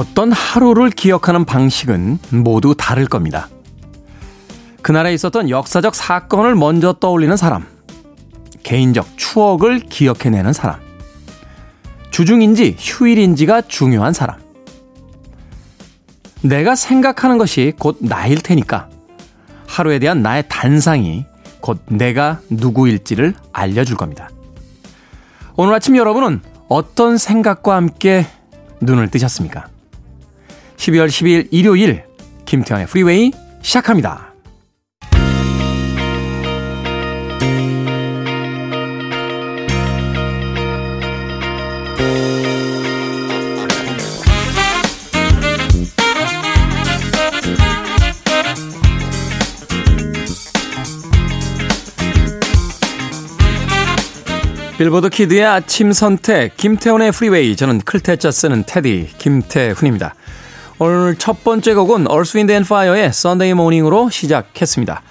어떤 하루를 기억하는 방식은 모두 다를 겁니다. 그날에 있었던 역사적 사건을 먼저 떠올리는 사람, 개인적 추억을 기억해내는 사람, 주중인지 휴일인지가 중요한 사람. 내가 생각하는 것이 곧 나일 테니까 하루에 대한 나의 단상이 곧 내가 누구일지를 알려줄 겁니다. 오늘 아침 여러분은 어떤 생각과 함께 눈을 뜨셨습니까? 12월 12일 일요일 김태환의 프리웨이 시작합니다. 빌보드 Kid의 아침 선택 김태훈의 Freeway 저는 클테짜 쓰는 테디 김태훈입니다. 오늘 첫 번째 곡은 Wind and Fire의 Sunday Morning으로 시작했습니다.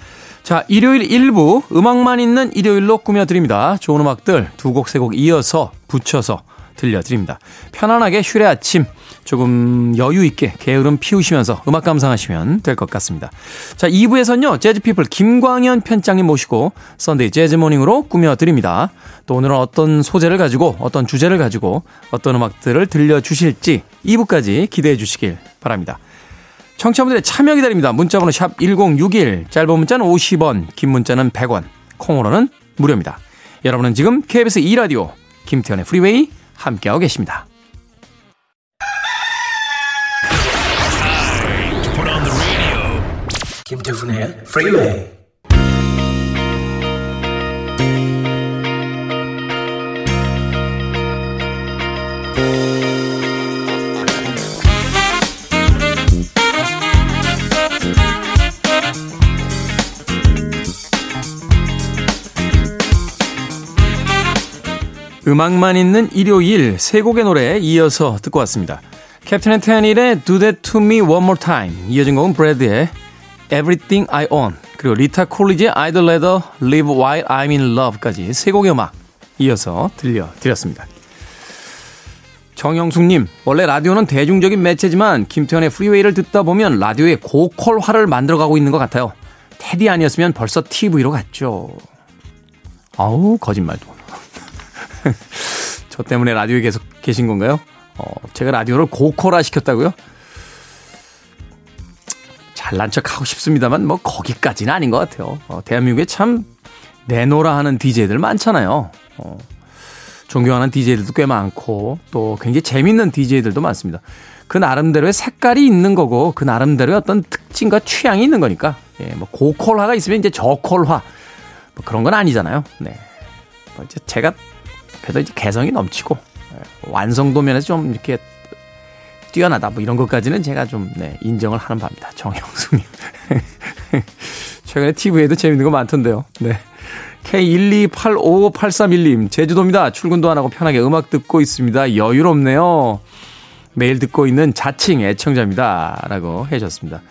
자, 일요일 1부 음악만 있는 일요일로 꾸며드립니다. 좋은 음악들 두 곡, 세 곡 이어서 붙여서 들려드립니다. 편안하게 휴일 아침 조금 여유 있게 게으름 피우시면서 음악 감상하시면 될 것 같습니다. 자, 2부에서는요. 재즈피플 김광현 편집장님 모시고 Sunday Jazz Morning으로 꾸며드립니다. 또 오늘은 어떤 소재를 가지고 어떤 주제를 가지고 어떤 음악들을 들려주실지 2부까지 기대해 주시길 바랍니다. 청취자분들의 참여 기다립니다. 문자번호 샵 1061, 짧은 문자는 50원, 긴 문자는 100원, 콩으로는 무료입니다. 여러분은 지금 KBS 2라디오 김태훈의 Freeway 함께하고 계십니다. 김태훈의 프리웨이 음악만 있는 일요일 세 곡의 노래 이어서 듣고 왔습니다. 캡틴 앤 테닐의 Do That To Me One More Time. 이어진 곡은 브레드의 Everything I Own 그리고 리타 쿨리지의 I'd Rather Leave While I'm In Love까지 세 곡의 음악 이어서 들려드렸습니다. 정영숙님, 원래 라디오는 대중적인 매체지만 김태훈의 Freeway를 듣다 보면 라디오의 고퀄화를 만들어가고 있는 것 같아요. 테디 아니었으면 벌써 TV로 갔죠. 아우, 거짓말도. 저 때문에 라디오에 계속 계신 건가요? 어, 제가 라디오를 고퀄화 시켰다고요? 잘난 척 하고 싶습니다만 뭐 거기까지는 아닌 것 같아요. 어, 대한민국에 참 내노라 하는 DJ들 많잖아요. 어, 존경하는 DJ들도 꽤 많고 또 굉장히 재밌는 DJ들도 많습니다. 그 나름대로의 색깔이 있는 거고 그 나름대로의 어떤 특징과 취향이 있는 거니까 예, 뭐 고퀄화가 있으면 이제 저퀄화 뭐 그런 건 아니잖아요. 네. 뭐 이제 제가 그래도 이제 개성이 넘치고 예, 완성도 면에서 좀 이렇게 뛰어나다 뭐 이런 것까지는 제가 좀 네, 인정을 하는 바입니다. 정영수님. 최근에 TV에도 재밌는 거 많던데요. 네. K1285831님, 제주도입니다. 출근도 안 하고 편하게 음악 듣고 있습니다. 여유롭네요. 매일 듣고 있는 자칭 애청자입니다. 라고 해주셨습니다.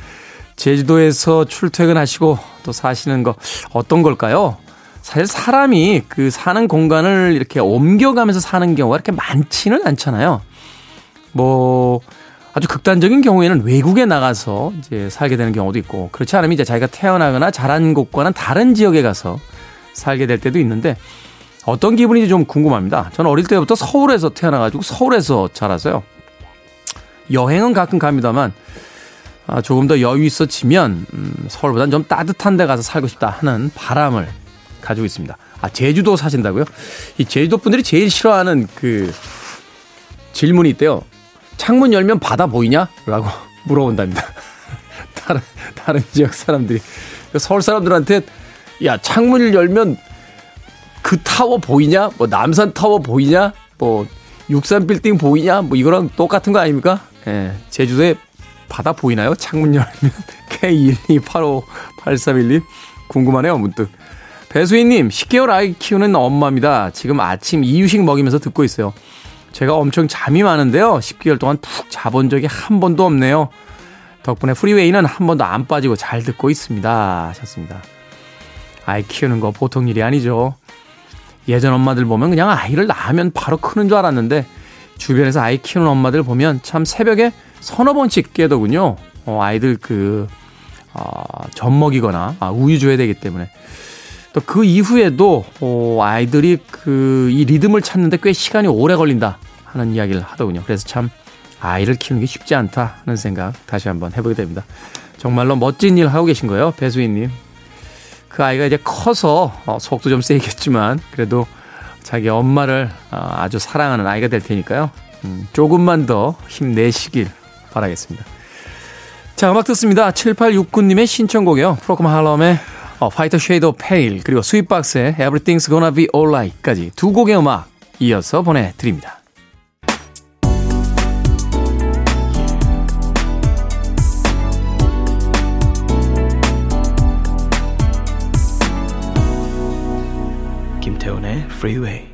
제주도에서 출퇴근하시고 또 사시는 거 어떤 걸까요? 사실 사람이 그 사는 공간을 이렇게 옮겨가면서 사는 경우가 이렇게 많지는 않잖아요. 뭐, 아주 극단적인 경우에는 외국에 나가서 이제 살게 되는 경우도 있고, 그렇지 않으면 이제 자기가 태어나거나 자란 곳과는 다른 지역에 가서 살게 될 때도 있는데, 어떤 기분인지 좀 궁금합니다. 저는 어릴 때부터 서울에서 태어나가지고 서울에서 자라서요. 여행은 가끔 갑니다만, 아, 조금 더 여유 있어 지면, 음, 서울보다는 좀 따뜻한 데 가서 살고 싶다 하는 바람을 가지고 있습니다. 아, 제주도 사신다고요? 이 제주도 분들이 제일 싫어하는 그 질문이 있대요. 창문 열면 바다 보이냐? 라고 물어본답니다. 다른, 다른 지역 사람들이. 서울 사람들한테, 야, 창문을 열면 그 타워 보이냐? 뭐, 남산 타워 보이냐? 뭐, 육산 빌딩 보이냐? 뭐, 이거랑 똑같은 거 아닙니까? 예, 제주도에 바다 보이나요? 창문 열면. K1285831님. 궁금하네요, 문득. 배수인님, 10개월 아이 키우는 엄마입니다. 지금 아침 이유식 먹이면서 듣고 있어요. 제가 엄청 잠이 많은데요. 10개월 동안 푹 자본 적이 한 번도 없네요. 덕분에 프리웨이는 한 번도 안 빠지고 잘 듣고 있습니다. 하셨습니다. 아이 키우는 거 보통 일이 아니죠. 예전 엄마들 보면 그냥 아이를 낳으면 바로 크는 줄 알았는데 주변에서 아이 키우는 엄마들 보면 참 새벽에 서너 번씩 깨더군요. 어, 아이들 그, 어, 젖 먹이거나, 아, 우유 줘야 되기 때문에. 또 그 이후에도, 어, 아이들이 그, 이 리듬을 찾는데 꽤 시간이 오래 걸린다 하는 이야기를 하더군요. 그래서 참, 아이를 키우는 게 쉽지 않다 하는 생각 다시 한번 해보게 됩니다. 정말로 멋진 일 하고 계신 거예요. 배수인님. 그 아이가 이제 커서, 어, 속도 좀 세겠지만, 그래도 자기 엄마를 어, 아주 사랑하는 아이가 될 테니까요. 음, 조금만 더 힘내시길 바라겠습니다. 자, 음악 듣습니다. 7869님의 신청곡이요. 프로콜 하럼의 어, Shade of Pale 그리고 스윗박스의 Everything's Gonna Be Alright까지 두 곡의 음악 이어서 보내드립니다. 김태훈의 Freeway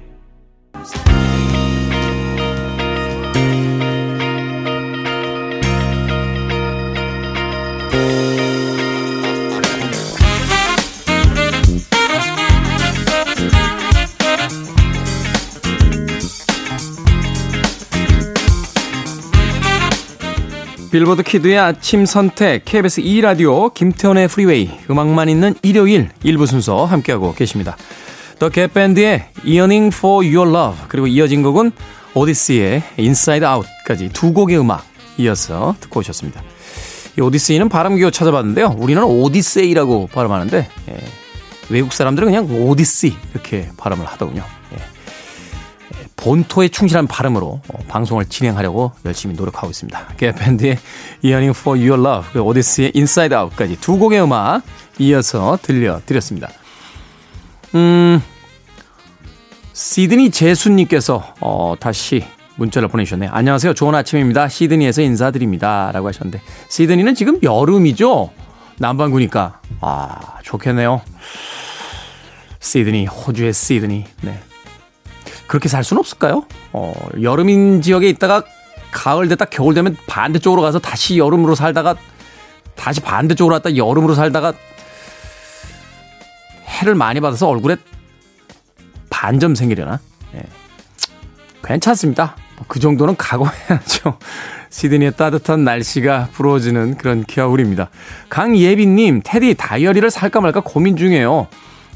빌보드 Kid의 아침 선택 KBS 2라디오 김태훈의 Freeway 음악만 있는 일요일 일부 순서 함께하고 계십니다. 더 겟밴드의 Yearning for Your Love 그리고 이어진 곡은 오디스의 Inside Out까지 두 곡의 음악 이어서 듣고 오셨습니다. 이 오디세이는 발음기호 찾아봤는데요. 우리는 오디세이라고 발음하는데 예, 외국 사람들은 그냥 오디시 이렇게 발음을 하더군요. 본토에 충실한 발음으로 어, 방송을 진행하려고 열심히 노력하고 있습니다. 겟밴드의 Yearning for Your Love, 그 오디스의 Inside Out까지 두 곡의 음악 이어서 들려드렸습니다. 음, 시드니 재수님께서 어, 다시 문자를 보내주셨네요. 안녕하세요. 좋은 아침입니다. 시드니에서 인사드립니다. 라고 하셨는데, 시드니는 지금 여름이죠? 남반구니까. 아, 좋겠네요. 시드니, 호주의 시드니. 네. 그렇게 살 수는 없을까요? 어, 여름인 지역에 있다가 가을 됐다 겨울 되면 반대쪽으로 가서 다시 여름으로 살다가 다시 반대쪽으로 왔다 여름으로 살다가 해를 많이 받아서 얼굴에 반점 생기려나? 예. 괜찮습니다. 뭐그 정도는 각오해야죠. 시드니의 따뜻한 날씨가 부러워지는 그런 겨울입니다. 강예빈님, 테디 다이어리를 살까 말까 고민 중이에요.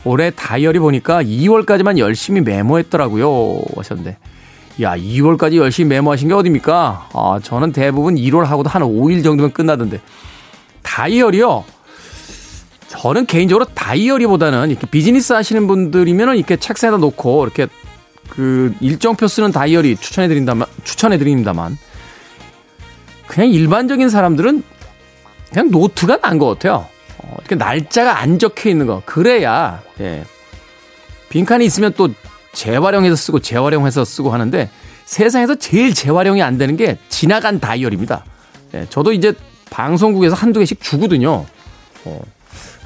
올해 다이어리 보니까 2월까지만 열심히 메모했더라고요. 하셨는데. 야, 2월까지 열심히 메모하신 게 어딥니까? 아, 저는 대부분 1월 하고도 한 5일 정도면 끝나던데. 다이어리요? 저는 개인적으로 다이어리보다는 이렇게 비즈니스 하시는 분들이면 이렇게 책상에다 놓고 이렇게 그 일정표 쓰는 다이어리 추천해 드린다만, 추천해 드립니다만. 그냥 일반적인 사람들은 그냥 노트가 난 것 같아요. 어, 이렇게 날짜가 안 적혀 있는 거. 그래야, 예. 빈칸이 있으면 또 재활용해서 쓰고 재활용해서 쓰고 하는데 세상에서 제일 재활용이 안 되는 게 지나간 다이어리입니다. 예, 저도 이제 방송국에서 한두 개씩 주거든요. 어,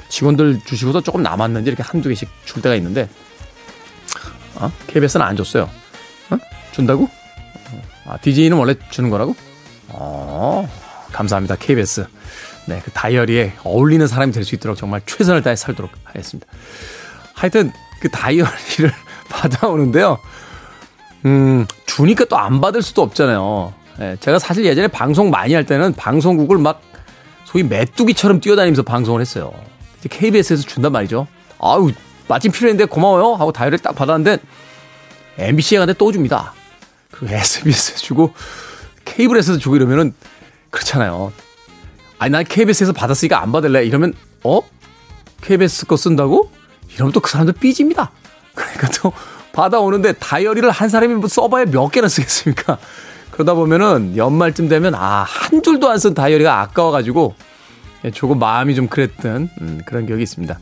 직원들 주시고도 조금 남았는지 이렇게 한두 개씩 줄 때가 있는데, 어? KBS는 안 줬어요. 어? 준다고? 아, DJ는 원래 주는 거라고? 어, 감사합니다. KBS. 네, 그 다이어리에 어울리는 사람이 될 수 있도록 정말 최선을 다해 살도록 하겠습니다. 하여튼 그 다이어리를 받아오는데요. 음, 주니까 또 안 받을 수도 없잖아요. 네, 제가 사실 예전에 방송 많이 할 때는 방송국을 막 소위 메뚜기처럼 뛰어다니면서 방송을 했어요. KBS에서 준단 말이죠. 아유, 마침 필요했는데 고마워요. 하고 다이어리를 딱 받았는데 MBC에 가는데 또 줍니다. 그리고 SBS에 주고 케이블에서 주고 이러면은 그렇잖아요. 아니, 난 KBS에서 받았으니까 안 받을래. 이러면, 어? KBS 거 쓴다고? 이러면 또 그 사람들 삐집니다. 그러니까 또 받아오는데 다이어리를 한 사람이 뭐 써봐야 몇 개나 쓰겠습니까? 그러다 보면은 연말쯤 되면 아, 한 줄도 안 쓴 다이어리가 아까워가지고 예, 조금 마음이 좀 그랬던 음, 그런 기억이 있습니다.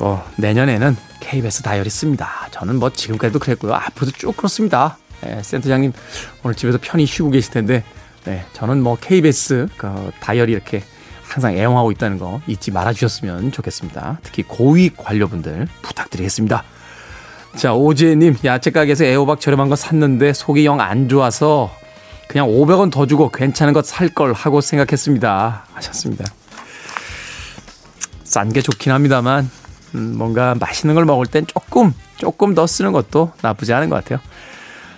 뭐, 내년에는 KBS 다이어리 씁니다. 저는 뭐 지금까지도 그랬고요. 앞으로도 쭉 그렇습니다. 예, 센터장님 오늘 집에서 편히 쉬고 계실 텐데 네, 저는 뭐 KBS 그 다이어리 이렇게 항상 애용하고 있다는 거 잊지 말아 주셨으면 좋겠습니다. 특히 고위 관료분들 부탁드리겠습니다. 자, 오지혜님, 야채 가게에서 애호박 저렴한 거 샀는데 속이 영 안 좋아서 그냥 500원 더 주고 괜찮은 것 살 걸 하고 생각했습니다. 하셨습니다. 싼 게 좋긴 합니다만, 음, 뭔가 맛있는 걸 먹을 땐 조금, 조금 더 쓰는 것도 나쁘지 않은 것 같아요.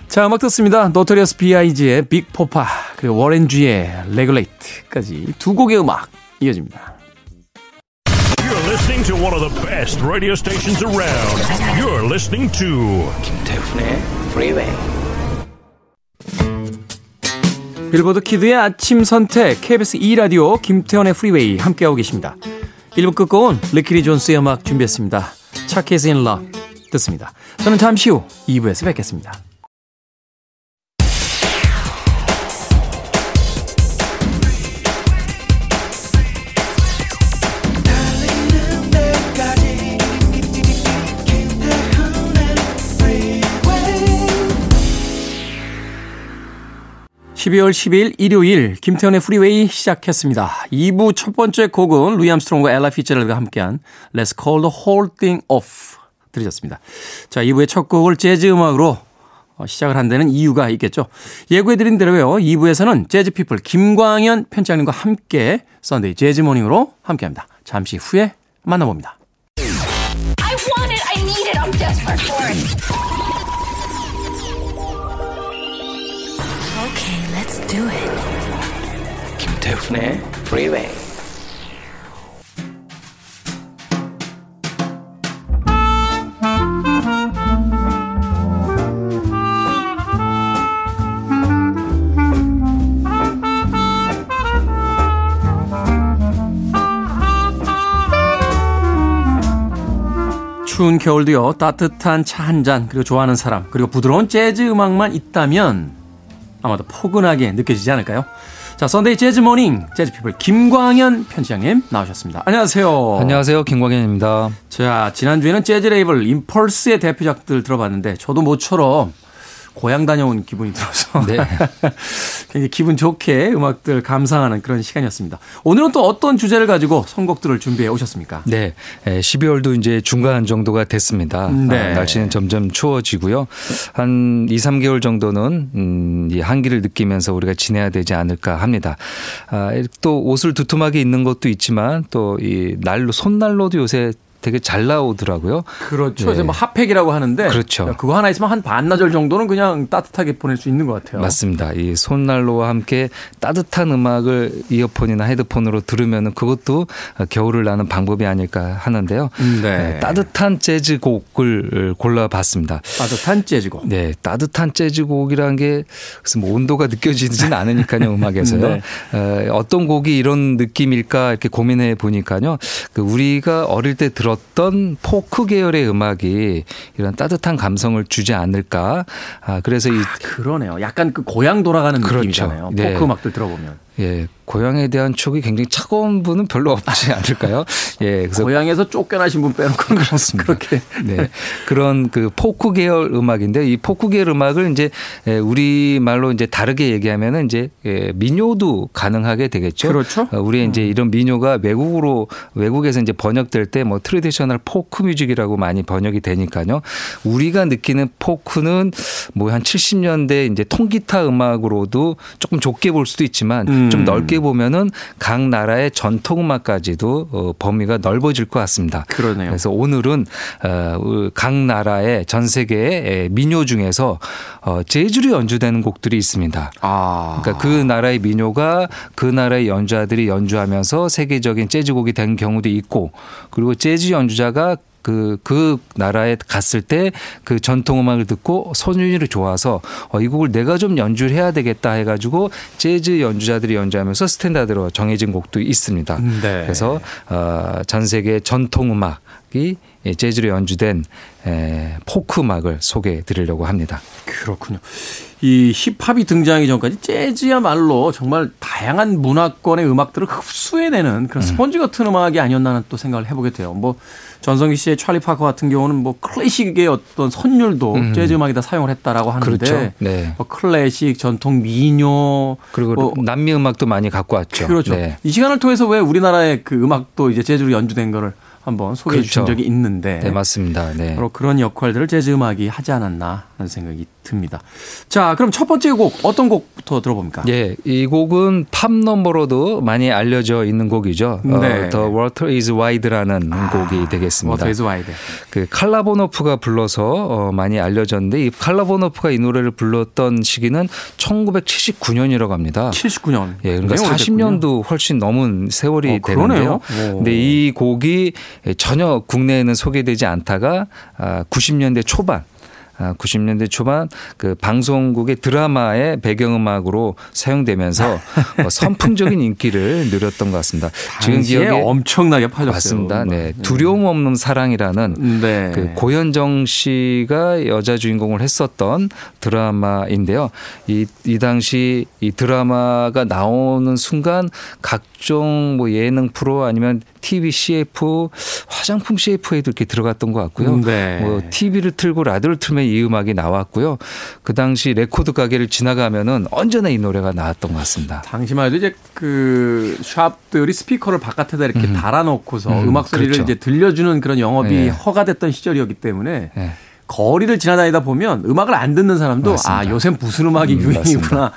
자, 음악 듣습니다. 노토리어스 B.I.G의 Big Poppa. 그리고 워렌 G의 Regulate까지 두 곡의 음악 이어집니다. You're listening to one of the best radio stations around. You're listening to 김태훈의 Freeway. 빌보드 Kid의 아침 선택 KBS 2 라디오 김태훈의 Freeway 함께하고 계십니다. 1부 끝곡은 리키 리 존스의 음악 준비했습니다. Chuck E.'s in Love 듣습니다. 저는 잠시 후 2부에서 뵙겠습니다. 12월 10일 일요일 김태훈의 프리웨이 시작했습니다. 2부 첫 번째 곡은 루이 암스트롱과 엘라 피츠제럴드가 함께한 Let's Call the Whole Thing Off 들으셨습니다. 자, 2부의 첫 곡을 재즈 음악으로 어, 시작을 한 데는 이유가 있겠죠. 예고해드린 대로요. 2부에서는 재즈 피플 김광현 편집장님과 함께 Sunday Jazz Morning으로 함께합니다. 잠시 후에 만나봅니다. Let's do it. 김태훈의 Freeway. 추운 겨울도요 따뜻한 차 한 잔 그리고 좋아하는 사람 그리고 부드러운 재즈 음악만 있다면 아마도 포근하게 느껴지지 않을까요? 자 Sunday Jazz Morning 재즈 피플 김광현 편집장님 나오셨습니다. 안녕하세요. 안녕하세요. 김광현입니다. 자 지난주에는 재즈 레이블 임펄스의 대표작들 들어봤는데 저도 모처럼 고향 다녀온 기분이 들어서 네. 굉장히 기분 좋게 음악들 감상하는 그런 시간이었습니다. 오늘은 또 어떤 주제를 가지고 선곡들을 준비해 오셨습니까? 네. 에, 12월도 이제 중간 정도가 됐습니다. 네. 아, 날씨는 점점 추워지고요. 한 2, 3개월 정도는 음, 이 한기를 느끼면서 우리가 지내야 되지 않을까 합니다. 아, 또 옷을 두툼하게 입는 것도 있지만 또 이 난로 손난로도 요새 되게 잘 나오더라고요. 그렇죠. 네. 이제 뭐 핫팩이라고 하는데 그렇죠. 그거 하나 있으면 한 반나절 정도는 그냥 따뜻하게 보낼 수 있는 것 같아요. 맞습니다. 이 손난로와 함께 따뜻한 음악을 이어폰이나 헤드폰으로 들으면 그것도 겨울을 나는 방법이 아닐까 하는데요. 네. 네, 따뜻한 재즈 곡을 골라봤습니다. 따뜻한 재즈곡. 네, 따뜻한 재즈곡이라는 게 무슨 뭐 온도가 느껴지진 않으니까요, 음악에서요. 네. 어, 어떤 곡이 이런 느낌일까 이렇게 고민해 보니까요. 그 우리가 어릴 때 들었 던 포크 계열의 음악이 이런 따뜻한 감성을 주지 않을까. 아, 그래서 이 그러네요. 약간 그 고향 돌아가는 그렇죠. 느낌이잖아요. 네. 포크 음악들 들어보면. 예, 고향에 대한 추억이 굉장히 차가운 분은 별로 없지 않을까요? 예, 그래서 고향에서 쫓겨나신 분 빼놓고 그렇습니다. 그렇게. 네. 그런 그 포크 계열 음악인데 이 포크 계열 음악을 이제 에, 우리 말로 이제 다르게 얘기하면은 이제 예, 민요도 가능하게 되겠죠. 그렇죠. 어, 우리 이제 이런 민요가 외국으로 외국에서 이제 번역될 때 뭐 traditional folk music이라고 많이 번역이 되니까요. 우리가 느끼는 포크는 뭐 한 70년대 이제 통기타 음악으로도 조금 좁게 볼 수도 있지만 음. 좀 넓게 보면은 각 나라의 전통 음악까지도 어, 범위가 넓어질 것 같습니다. 그러네요. 그래서 오늘은 어, 각 나라의 전 세계의 민요 중에서 어, 재즈로 연주되는 곡들이 있습니다. 아. 그러니까 그 나라의 민요가 그 나라의 연주자들이 연주하면서 세계적인 재즈곡이 된 경우도 있고 그리고 재즈 연주자가 그, 그 나라에 갔을 때 그 전통 음악을 듣고 선율이 좋아서 어, 이 곡을 내가 좀 연주를 해야 되겠다 해가지고 재즈 연주자들이 연주하면서 스탠다드로 정해진 곡도 있습니다. 네. 그래서 어, 전 세계 전통 음악이 재즈로 연주된 에, 포크 음악을 소개해 드리려고 합니다. 그렇군요. 이 힙합이 등장하기 전까지 재즈야말로 정말 다양한 문화권의 음악들을 흡수해내는 그런 스펀지 같은 음악이 아니었나는 또 생각을 해보게 돼요. 뭐 전성기 시의 찰리 파커 같은 경우는 뭐 클래식의 어떤 선율도 재즈 음악에다 사용을 했다라고 하는데 음. 그렇죠. 네. 뭐 클래식, 전통 민요 그리고 뭐 남미 음악도 많이 갖고 왔죠. 그렇죠. 네. 이 시간을 통해서 왜 우리나라의 그 음악도 이제 재즈로 연주된 거를 한번 소개해 주신 그렇죠. 적이 있는데 네, 맞습니다. 네. 바로 그런 역할들을 재즈 음악이 하지 않았나 하는 생각이 듭니다. 자, 그럼 첫 번째 곡 어떤 곡부터 들어봅니까? 예, 이 곡은 팝 넘버로도 많이 알려져 있는 곡이죠. 네. 어, The Water is Wide라는 곡이 되겠습니다. Water is Wide. 그 칼라 보노프가 불러서 어, 많이 알려졌는데 이 칼라 보노프가 이 노래를 불렀던 시기는 1979년이라고 합니다. 79년. 예, 그러니까 굉장히 오래됐군요. 40년도 훨씬 넘은 세월이 어. 되는데요. 오. 근데 이 곡이 전혀 국내에는 소개되지 않다가 아, 90년대 초반 아, 90년대 초반 그 방송국의 드라마의 배경음악으로 사용되면서 어, 선풍적인 인기를 누렸던 것 같습니다. 지금 기억에 엄청나게 팔렸어요. 맞습니다. 네. 음악. 두려움 없는 사랑이라는 네. 그 고현정 씨가 여자 주인공을 했었던 드라마인데요. 이, 이 당시 이 드라마가 나오는 순간 각종 뭐 예능 프로 아니면 TV CF, 화장품 CF에도 이렇게 들어갔던 것 같고요. 네. 뭐 TV를 틀고 라디오를 틀면 이 음악이 나왔고요. 그 당시 레코드 가게를 지나가면은 언제나 이 노래가 나왔던 것 같습니다. 당시만 해도 이제 그 샵들이 스피커를 바깥에다 이렇게 달아놓고서 음, 음악 소리를 그렇죠. 이제 들려주는 그런 영업이 네. 허가됐던 시절이었기 때문에 네. 거리를 지나다니다 보면 음악을 안 듣는 사람도 맞습니다. 아 요새 무슨 음악이 음, 유행이구나.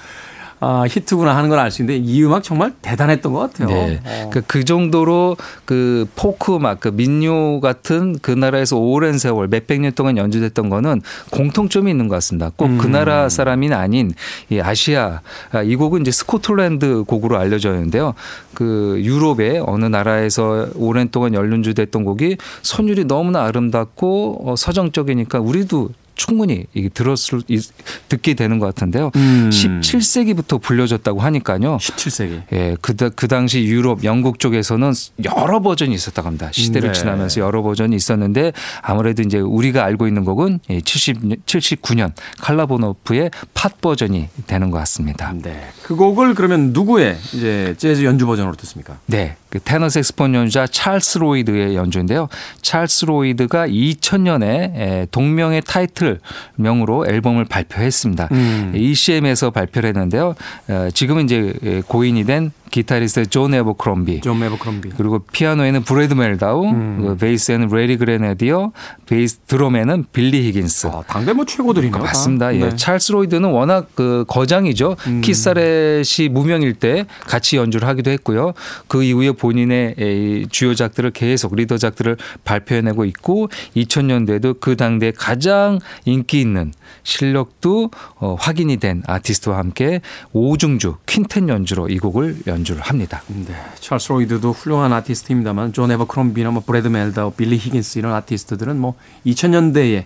아, 히트구나 하는 걸 알 수 있는데 이 음악 정말 대단했던 것 같아요. 네. 어. 그, 그 정도로 그 포크 음악, 그 민요 같은 그 나라에서 오랜 세월 몇백 년 동안 연주됐던 거는 공통점이 있는 것 같습니다. 꼭그 음. 나라 사람이 아닌 이 아시아 아, 이 곡은 이제 스코틀랜드 곡으로 알려져 있는데요. 그 유럽의 어느 나라에서 오랜 동안 연주됐던 곡이 선율이 너무나 아름답고 어, 서정적이니까 우리도 충분히 들었을 이- 듣게 되는 것 같은데요. 음. 17세기부터 불려졌다고 하니까요. 17세기. 예, 그, 다- 그 당시 유럽, 영국 쪽에서는 여러 버전이 있었다고 합니다. 시대를 네. 지나면서 여러 버전이 있었는데 아무래도 이제 우리가 알고 있는 곡은 70, 79년 칼라보노프의 팟 버전이 되는 것 같습니다. 네. 그 곡을 그러면 누구의 이제 재즈 연주 버전으로 듣습니까? 네. 그 테너 색스폰 연주자 찰스 로이드의 연주인데요. 찰스 로이드가 2000년에 동명의 타이틀 명으로 앨범을 발표했습니다. 음. ECM에서 발표를 했는데요. 어, 지금은 이제 고인이 된 기타리스트 존 애버크롬비 존 애버크롬비. 그리고 피아노에는 브래드 멜다우, 음. 그 베이스에는 레리 그레네디어, 베이스 드럼에는 빌리 히긴스. 아, 당대 뭐 최고들이네요. 다. 맞습니다. 예. 네. 찰스 로이드는 워낙 그 거장이죠. 음. 키스 자렛이 무명일 때 같이 연주를 하기도 했고요. 그 이후에 본인의 이 주요작들을 계속 리더작들을 발표해내고 있고 2000년대에도 그 당대 가장 인기 있는 실력도 어, 확인이 된 아티스트와 함께 오중주 퀸텟 연주로 이 곡을 연주를 합니다. 네, 찰스 로이드도 훌륭한 아티스트입니다만 존 애버크롬비나 뭐 브래드 멜다우, 빌리 히긴스 이런 아티스트들은 뭐 2000년대에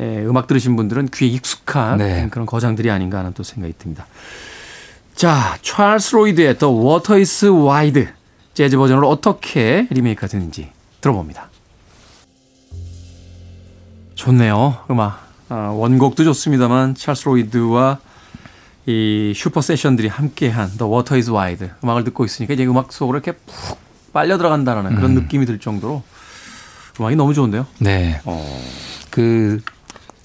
음악 들으신 분들은 귀에 익숙한 네. 그런 거장들이 아닌가 하는 또 생각이 듭니다. 자, 찰스 로이드의 The Water is Wide 재즈 버전으로 어떻게 리메이크가 되는지 들어봅니다. 좋네요, 음악. 아, 원곡도 좋습니다만 찰스 로이드와 이 슈퍼 세션들이 함께한 The Water is Wide 음악을 듣고 있으니까 이제 음악 속으로 이렇게 푹 빨려 들어간다는 그런 느낌이 들 정도로 음악이 너무 좋은데요. 네. 어, 그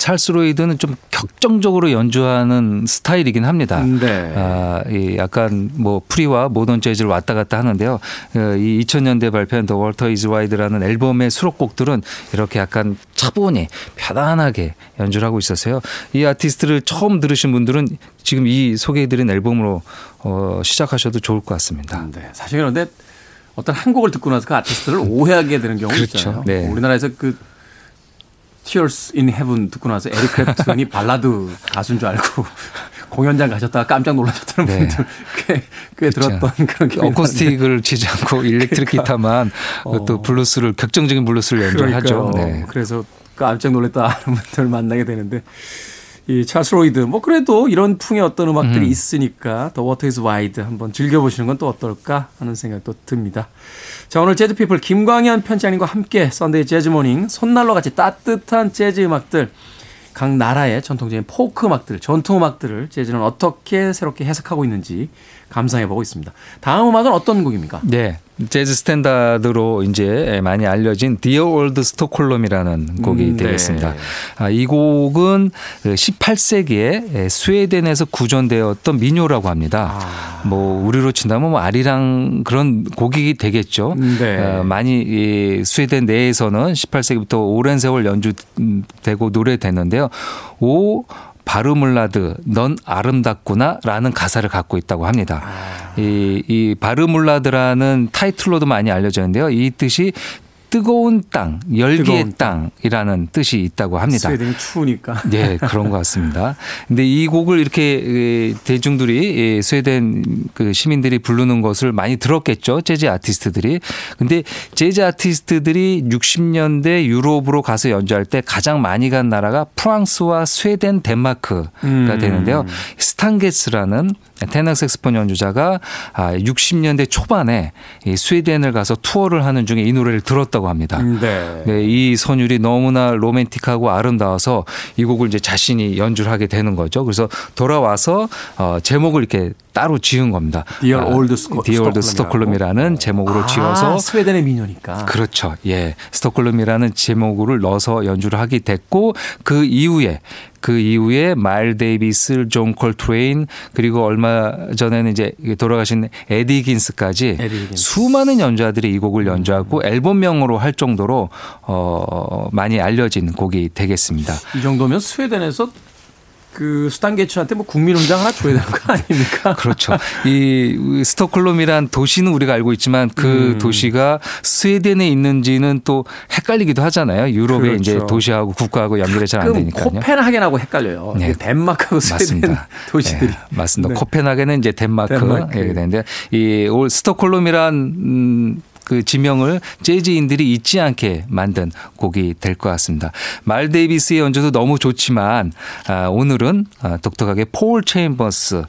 찰스 로이드는 좀 격정적으로 연주하는 스타일이긴 합니다. 네. 아, 이 약간 뭐 프리와 모던 재즈를 왔다 갔다 하는데요. 어, 이 2000년대 발표한 The Water is Wide라는 앨범의 수록곡들은 이렇게 약간 차분히 편안하게 연주를 하고 있었어요. 이 아티스트를 처음 들으신 분들은 지금 이 소개해드린 앨범으로 어, 시작하셔도 좋을 것 같습니다. 네. 사실 그런데 어떤 한 곡을 듣고 나서 그 아티스트를 오해하게 되는 경우가 그렇죠. 있잖아요. 네. 우리나라에서 그 Tears in Heaven 듣고 나서 에릭 클랩튼이 발라드 가수인 줄 알고 공연장 가셨다가 깜짝 놀라셨다는 네. 분들 꽤, 꽤 들었던 그런 기억이 어쿠스틱을 치지 않고 일렉트릭 기타만 어. 또 블루스를 격정적인 블루스를 연주를 하죠. 그러니까요. 네. 그래서 깜짝 놀랐다 하는 분들 만나게 되는데 이 찰스 로이드 뭐 그래도 이런 풍의 어떤 음악들이 음. 있으니까 The Water is Wide 한번 즐겨보시는 건 또 어떨까 하는 생각도 듭니다. 자 오늘 Jazz People 김광현 편집장님과 함께 Sunday Jazz Morning 손난로 같이 따뜻한 재즈 음악들 각 나라의 전통적인 포크 음악들, 전통 음악들을 재즈는 어떻게 새롭게 해석하고 있는지 감상해 보고 있습니다. 다음 음악은 어떤 곡입니까? 네. 재즈 스탠다드로 이제 많이 알려진 Dear Old Stockholm이라는 곡이 음, 네. 되겠습니다. 아, 이 곡은 18세기에 스웨덴에서 구전되었던 민요라고 합니다. 아. 뭐 우리로 친다면 뭐 아리랑 그런 곡이 되겠죠. 네. 어, 많이 이 스웨덴 내에서는 18세기부터 오랜 세월 연주되고 노래됐는데요. 오 바르물라드 넌 아름답구나라는 가사를 갖고 있다고 합니다. 아. 이, 이 바르물라드라는 타이틀로도 많이 알려졌는데요. 이 뜻이 뜨거운 땅, 열기의 땅. 땅이라는 뜻이 있다고 합니다. 스웨덴이 추우니까. 네, 그런 것 같습니다. 근데 이 곡을 이렇게 에, 대중들이 에, 스웨덴 그 시민들이 부르는 것을 많이 들었겠죠. 재즈 아티스트들이. 근데 재즈 아티스트들이 60년대 유럽으로 가서 연주할 때 가장 많이 간 나라가 프랑스와 스웨덴, 덴마크가 음. 되는데요. 스탄 게츠라는 테너 색스폰 연주자가 아, 60년대 초반에 이 스웨덴을 가서 투어를 하는 중에 이 노래를 들었다고 합니다. 네. 네, 이 선율이 너무나 로맨틱하고 아름다워서 이 곡을 이제 자신이 연주를 하게 되는 거죠. 그래서 돌아와서 어, 제목을 이렇게 따로 지은 겁니다. Dear Old Stockholm이라고. Stockholm이라는 제목으로 지어서 아, 스웨덴의 민요니까. 그렇죠. 예. 스톡홀름이라는 제목을 넣어서 연주를 하게 됐고 그 이후에 그 이후에 마일스 데이비스, 존 콜트레인 그리고 얼마 전에는 이제 돌아가신 에디 히긴스까지 에디. 수많은 연주자들이 이 곡을 연주하고 앨범명으로 할 정도로 어 많이 알려진 곡이 되겠습니다. 이 정도면 스웨덴에서 그 스탄 게츠한테 뭐 국민훈장 하나 줘야 되는 거 아닙니까? 그렇죠. 이 스톡홀름이란 도시는 우리가 알고 있지만 그 음. 도시가 스웨덴에 있는지는 또 헷갈리기도 하잖아요. 유럽의 그렇죠. 이제 도시하고 국가하고 연결이 잘 안 되니까요. 코펜하겐하고 헷갈려요. 네. 덴마크하고 스웨덴 맞습니다. 도시들이. 네, 맞습니다. 네. 코펜하겐은 이제 덴마크 덴마크. 되는데 이 Old Stockholm이란 음, 그 지명을 재즈인들이 잊지 않게 만든 곡이 될 것 같습니다. 마일스 데이비스의 연주도 너무 좋지만 아, 오늘은 아, 독특하게 폴 체임버스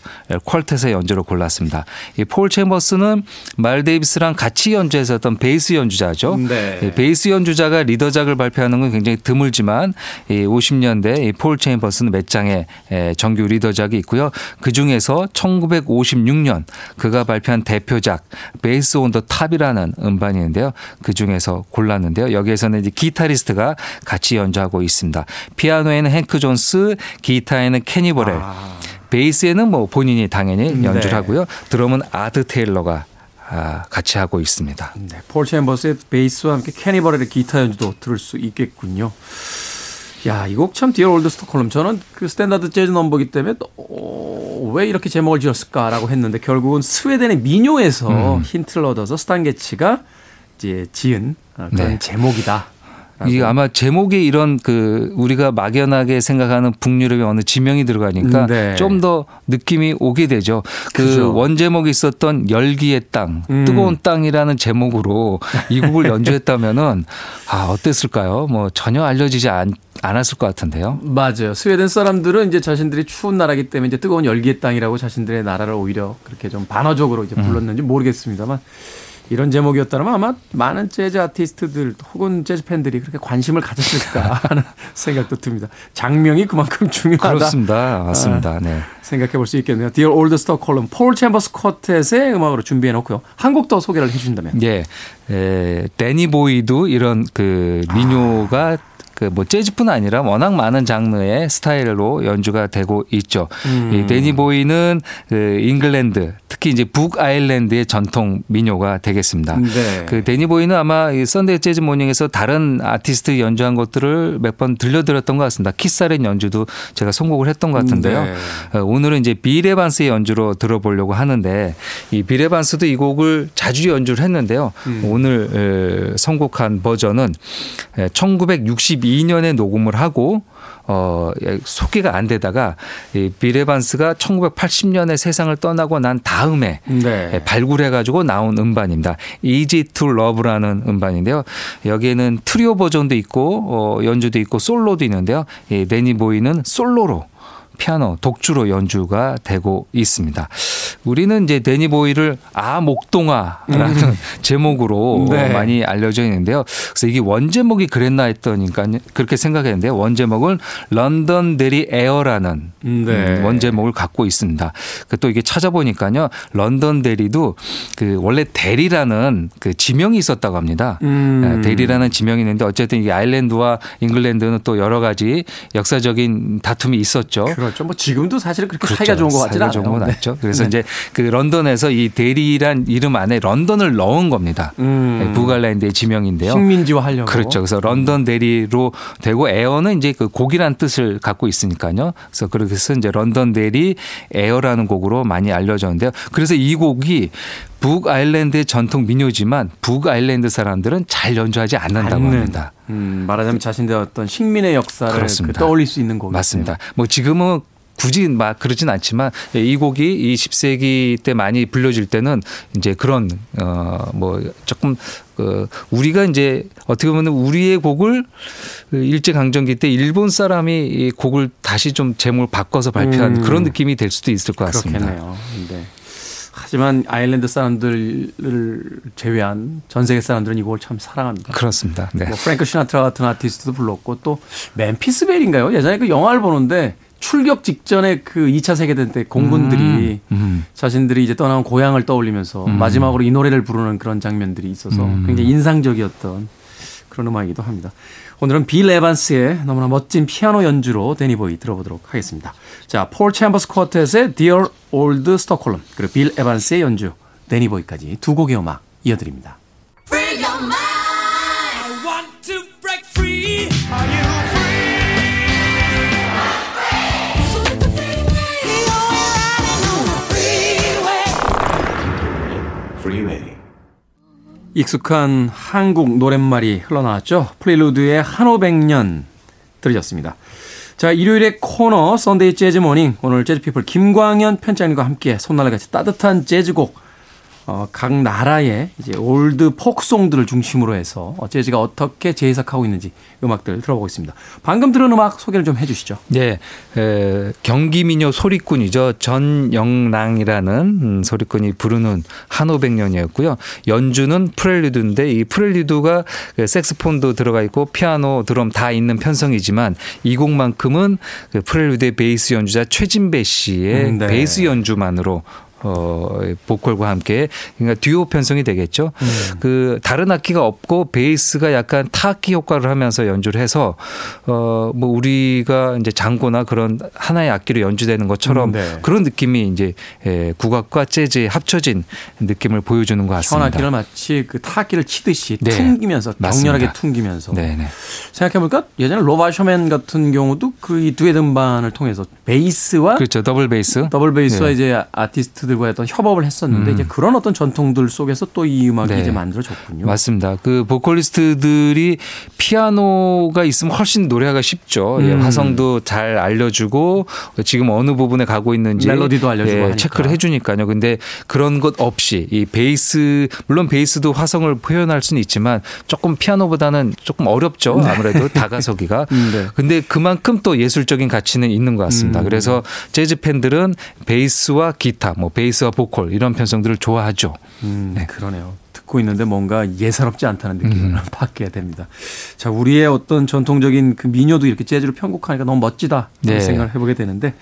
quartet의 연주를 골랐습니다. 이 폴 체임버스는 마일스 데이비스랑 같이 연주했었던 베이스 연주자죠. 네. 이 베이스 연주자가 리더작을 발표하는 건 굉장히 드물지만 이 50년대 이 폴 체임버스는 몇 장의 에, 정규 리더작이 있고요. 그 중에서 1956년 그가 발표한 대표작 Bass on the Top이라는 음반이 있는데요. 그 중에서 골랐는데요. 여기에서는 이제 기타리스트가 같이 연주하고 있습니다. 피아노에는 행크 존스, 기타에는 케니 버렐, 베이스에는 뭐 본인이 당연히 연주를 네. 하고요. 드럼은 아트 테일러가 아, 같이 하고 있습니다. 네, 폴 체임버스의 베이스와 함께 케니 버렐의 기타 연주도 들을 수 있겠군요. 야, 이 곡 참 Dear Old Stockholm. 저는 그 스탠다드 재즈 넘버기 때문에 어, 왜 이렇게 제목을 지었을까라고 했는데 결국은 스웨덴의 민요에서 음. 힌트를 얻어서 스탄 게츠가 이제 지은 어, 그런 네. 제목이다. 이게 아마 제목에 이런 그 우리가 막연하게 생각하는 북유럽의 어느 지명이 들어가니까 음, 네. 좀더 느낌이 오게 되죠. 그. 원제목이 있었던 열기의 땅, 음. 뜨거운 땅이라는 제목으로 이 곡을 연주했다면은 아, 어땠을까요? 뭐 전혀 알려지지 않, 않았을 것 같은데요. 맞아요. 스웨덴 사람들은 이제 자신들이 추운 나라기 때문에 이제 뜨거운 열기의 땅이라고 자신들의 나라를 오히려 그렇게 좀 반어적으로 이제 불렀는지 모르겠습니다만 이런 제목이었다면 아마 많은 재즈 아티스트들 혹은 재즈 팬들이 그렇게 관심을 가졌을까 하는 생각도 듭니다. 작명이 그만큼 중요하다. 그렇습니다. 맞습니다. 네. 생각해 볼 수 있겠네요. Dear Old Stockholm, 폴 체임버스 quartet의 음악으로 준비해 놓고요. 한 곡 더 소개를 해 주신다면. 예. 에, Danny Boy도 이런 그 민요가 그 뭐 재즈뿐 아니라 워낙 많은 장르의 스타일로 연주가 되고 있죠. 음. 이 Danny Boy는 그 잉글랜드 특히 이제 북 아일랜드의 전통 민요가 되겠습니다. 네. 그 Danny Boy는 아마 이 Sunday Jazz Morning에서 다른 아티스트 연주한 것들을 몇 번 들려드렸던 것 같습니다. 키스 자렛 연주도 제가 선곡을 했던 것 같은데요. 네. 어, 오늘은 이제 비레반스의 연주로 들어보려고 하는데 이 비레반스도 이 곡을 자주 연주를 했는데요. 음. 오늘 에, 선곡한 버전은 1962 년에 녹음을 하고 어, 예, 소개가 안 되다가 이 비레반스가 1980년에 세상을 떠나고 난 다음에 네. 예, 발굴해가지고 나온 음반입니다. Easy to Love라는 음반인데요. 여기에는 트리오 버전도 있고 어, 연주도 있고 솔로도 있는데요. 이 Danny Boy는 솔로로 피아노 독주로 연주가 되고 있습니다. 우리는 이제 Danny Boy를 아 목동아라는 제목으로 음. 네. 많이 알려져 있는데요. 그래서 이게 원제목이 그랬나 했더니까 그렇게 생각했는데요. 원제목은 Londonderry Air라는 네. 음, 원제목을 갖고 있습니다. 그또 이게 찾아보니까요. 런던 데리도 그 원래 데리라는 그 지명이 있었다고 합니다. 음. 예, 데리라는 지명이 있는데 어쨌든 이게 아일랜드와 잉글랜드는 또 여러 가지 역사적인 다툼이 있었죠. 그렇죠. 뭐 지금도 사실 그렇게 그렇죠. 사이가 좋은 것 같지는 사이가 좋은 않아요. 건 네. 아니죠. 그래서 네. 이제 그 런던에서 이 데리란 이름 안에 런던을 넣은 겁니다. 음. 네, 북아일랜드의 지명인데요. 식민지화 하려고. 그렇죠. 그래서 런던 데리로 되고 에어는 이제 그 곡이란 뜻을 갖고 있으니까요. 그래서 그래서 이제 Londonderry Air라는 곡으로 많이 알려졌는데요. 그래서 이 곡이 북아일랜드의 전통 민요지만 북아일랜드 사람들은 잘 연주하지 않는다고 않는. 합니다. 음, 말하자면 자신들의 어떤 식민의 역사를. 그 떠올릴 수 있는 곡이 맞습니다. 뭐 지금은 굳이 막 그러진 않지만 이 곡이 20세기 때 많이 불려질 때는 이제 그런 어뭐 조금 그 우리가 이제 어떻게 보면 우리의 곡을 그 일제 강점기 때 일본 사람이 이 곡을 다시 좀 제목을 바꿔서 발표한 음. 그런 느낌이 될 수도 있을 것 같습니다. 그렇겠네요. 네. 하지만 아일랜드 사람들을 제외한 전 세계 사람들은 이 곡을 참 사랑합니다. 그렇습니다. 네. 뭐 프랭크 시나트라 같은 아티스트도 불렀고 또 Memphis Belle인가요? 예전에 그 영화를 보는데 출격 직전에 그 2차 세계대전 때 공군들이 음. 자신들이 이제 떠나온 고향을 떠올리면서 마지막으로 이 노래를 부르는 그런 장면들이 있어서 음. 굉장히 인상적이었던 그런 음악이기도 합니다. 오늘은 빌 에반스의 너무나 멋진 피아노 연주로 Danny Boy 들어보도록 하겠습니다. 자, 폴 체임버스 quartet의 Dear Old Stockholm 그리고 빌 에반스의 연주 Danny Boy까지 두 곡의 음악 이어드립니다. 익숙한 한국 노랫말이 흘러나왔죠. 프리루드의 한오백년 들으셨습니다. 자, 일요일의 코너 Sunday Jazz Morning 오늘 재즈피플 김광현 편집장님과 함께 손난로같이 따뜻한 재즈곡 어, 각 나라의 이제 old 포크송들을 중심으로 해서 어, 재즈가 어떻게 재해석하고 있는지 음악들 들어보고 있습니다. 방금 들은 음악 소개를 좀 해주시죠. 네, 에, 경기 민요 소리꾼이죠. 전영랑이라는 음, 소리꾼이 부르는 한오백년이었고요. 연주는 프렐류드인데 이 프렐류드가 그 색소폰도 들어가 있고 피아노, 드럼 다 있는 편성이지만 이 곡만큼은 그 프렐류드의 베이스 연주자 최진배 씨의 음, 네. 베이스 연주만으로 어, 보컬과 함께 그러니까 듀오 편성이 되겠죠. 음. 그 다른 악기가 없고 베이스가 약간 타악기 효과를 하면서 연주를 해서 어, 뭐 우리가 이제 장고나 그런 하나의 악기로 연주되는 것처럼 음, 네. 그런 느낌이 이제 에, 국악과 재즈의 합쳐진 느낌을 보여주는 것 같습니다. 현악기를 마치 그 타악기를 치듯이 네, 퉁기면서. 격렬하게 퉁기면서 네네. 생각해보니까 예전에 로바셔맨 같은 경우도 그이 두의 등반을 통해서 베이스와 그렇죠. 더블 베이스. 더블 베이스와 네. 이제 아티스트들 과 어떤 협업을 했었는데 음. 이제 그런 어떤 전통들 속에서 또 이 음악이 네. 이제 만들어졌군요. 맞습니다. 그 보컬리스트들이 피아노가 있으면 훨씬 노래하기가 쉽죠. 예, 음. 화성도 잘 알려주고 지금 어느 부분에 가고 있는지 멜로디도 알려주고 하니까. 체크를 해주니까요. 근데 그런 것 없이 이 베이스 물론 베이스도 화성을 표현할 수는 있지만 조금 피아노보다는 조금 어렵죠. 아무래도 다가서기가. 음, 네. 근데 그만큼 또 예술적인 가치는 있는 것 같습니다. 음. 그래서 재즈 팬들은 베이스와 기타, 뭐 베이스와 보컬 이런 편성들을 좋아하죠. 음, 그러네요. 듣고 있는데 뭔가 예사롭지 않다는 느낌을 받게 됩니다. 자, 우리의 어떤 전통적인 그 민요도 이렇게 재즈로 편곡하니까 너무 멋지다. 이런 네. 생각을 해보게 되는데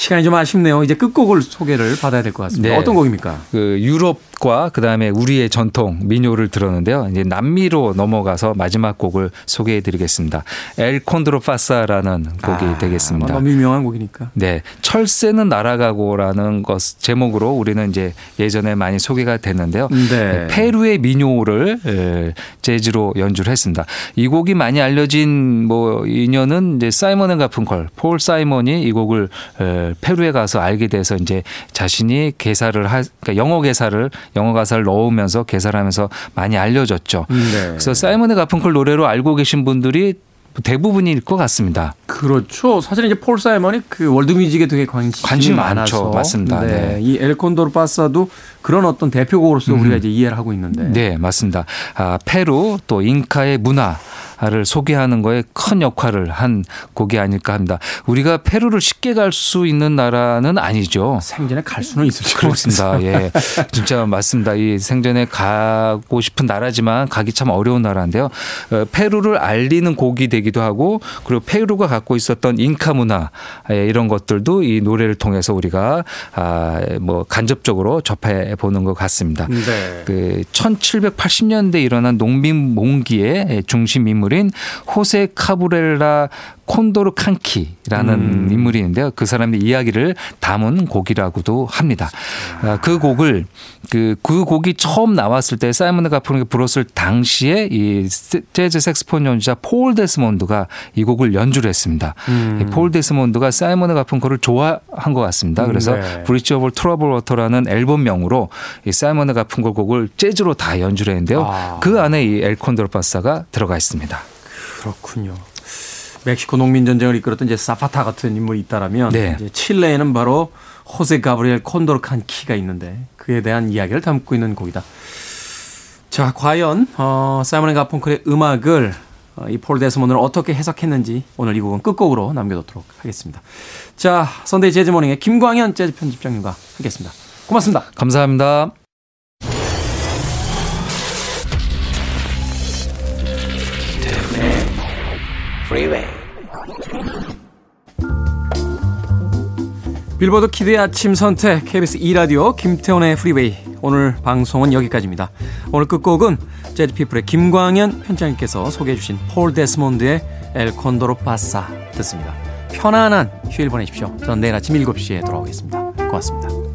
시간이 좀 아쉽네요. 이제 끝곡을 소개를 받아야 될 것 같습니다. 네. 어떤 곡입니까? 그 유럽과 그다음에 우리의 전통 민요를 들었는데요. 이제 남미로 넘어가서 마지막 곡을 소개해 드리겠습니다. El Condor Pasa라는 곡이 아, 되겠습니다. 너무 유명한 곡이니까. 네. 철새는 날아가고라는 것 제목으로 우리는 이제 예전에 많이 소개가 됐는데요. 네. 페루의 민요를 에, 재즈로 연주를 했습니다. 이 곡이 많이 알려진 뭐 인연은 이제 사이먼 앤 가펑클, 폴 사이먼이 이 곡을 에, 페루에 가서 알게 돼서 이제 자신이 개사를 하, 그러니까 영어 개사를 영어 가사를 넣으면서 개사를 하면서 많이 알려졌죠. 네. 그래서 사이먼 앤 가펑클 노래로 알고 계신 분들이 대부분일 것 같습니다. 그렇죠. 사실 이제 폴 사이먼이 그 월드뮤직에 되게 관심이, 관심이 많아서 많죠. 맞습니다. 네. 네. 이 El Condor Pasa도 그런 어떤 대표곡으로서 우리가 이제 이해를 하고 있는데. 네, 맞습니다. 아, 페루 또 잉카의 문화 소개하는 거에 큰 역할을 한 곡이 아닐까 합니다. 우리가 페루를 쉽게 갈 수 있는 나라는 아니죠. 생전에 갈 수는 있을지 그렇습니다. 예. 진짜 맞습니다. 이 생전에 가고 싶은 나라지만 가기 참 어려운 나라인데요. 어, 페루를 알리는 곡이 되기도 하고 그리고 페루가 갖고 있었던 잉카 문화 예, 이런 것들도 이 노래를 통해서 우리가 아, 뭐 간접적으로 접해 보는 것 같습니다. 네. 그 1780년대 일어난 농민 몽기의 중심 인물 인 호세 가브리엘 콘도르 칸키라는 음. 인물이 있는데요. 그 사람의 이야기를 담은 곡이라고도 합니다. 아, 그 곡을 그, 그 곡이 처음 나왔을 때 사이먼 가펑클이 불렀을 당시에 이 세- 재즈 색소폰 연주자 폴 데스몬드가 이 곡을 연주를 했습니다. 음. 이 폴 데스몬드가 사이먼 가펑클 거를 좋아한 것 같습니다. 그래서 네. Bridge Over Troubled Water라는 앨범명으로 이 사이먼 가펑클 곡을 재즈로 다 연주를 했는데요. 아. 그 안에 이 El Condor Pasa가 들어가 있습니다. 그렇군요. 멕시코 농민 전쟁을 이끌었던 이제 사파타 같은 인물이 있다라면 네. 이제 칠레에는 바로 호세 가브리엘 콘도르 칸키가 있는데 그에 대한 이야기를 담고 있는 곡이다. 자, 과연 어, 사이먼 가펑클의 음악을 어, 이 폴 데스몬드는 어떻게 해석했는지 오늘 이 곡은 끝곡으로 남겨놓도록 하겠습니다. 자, Sunday Jazz Morning의 김광현 재즈 편집장님과 함께했습니다. 고맙습니다. 감사합니다. Freeway. 빌보드 kid의 아침 선택 KBS 2라디오 김태원의 Freeway 오늘 방송은 여기까지입니다. 오늘 끝곡은 재즈피플의 김광현 편집장님께서 소개해 주신 폴 데스몬드의 El Condor Pasa 듣습니다. 편안한 휴일 보내십시오. 저는 내일 아침 7시에 돌아오겠습니다. 고맙습니다.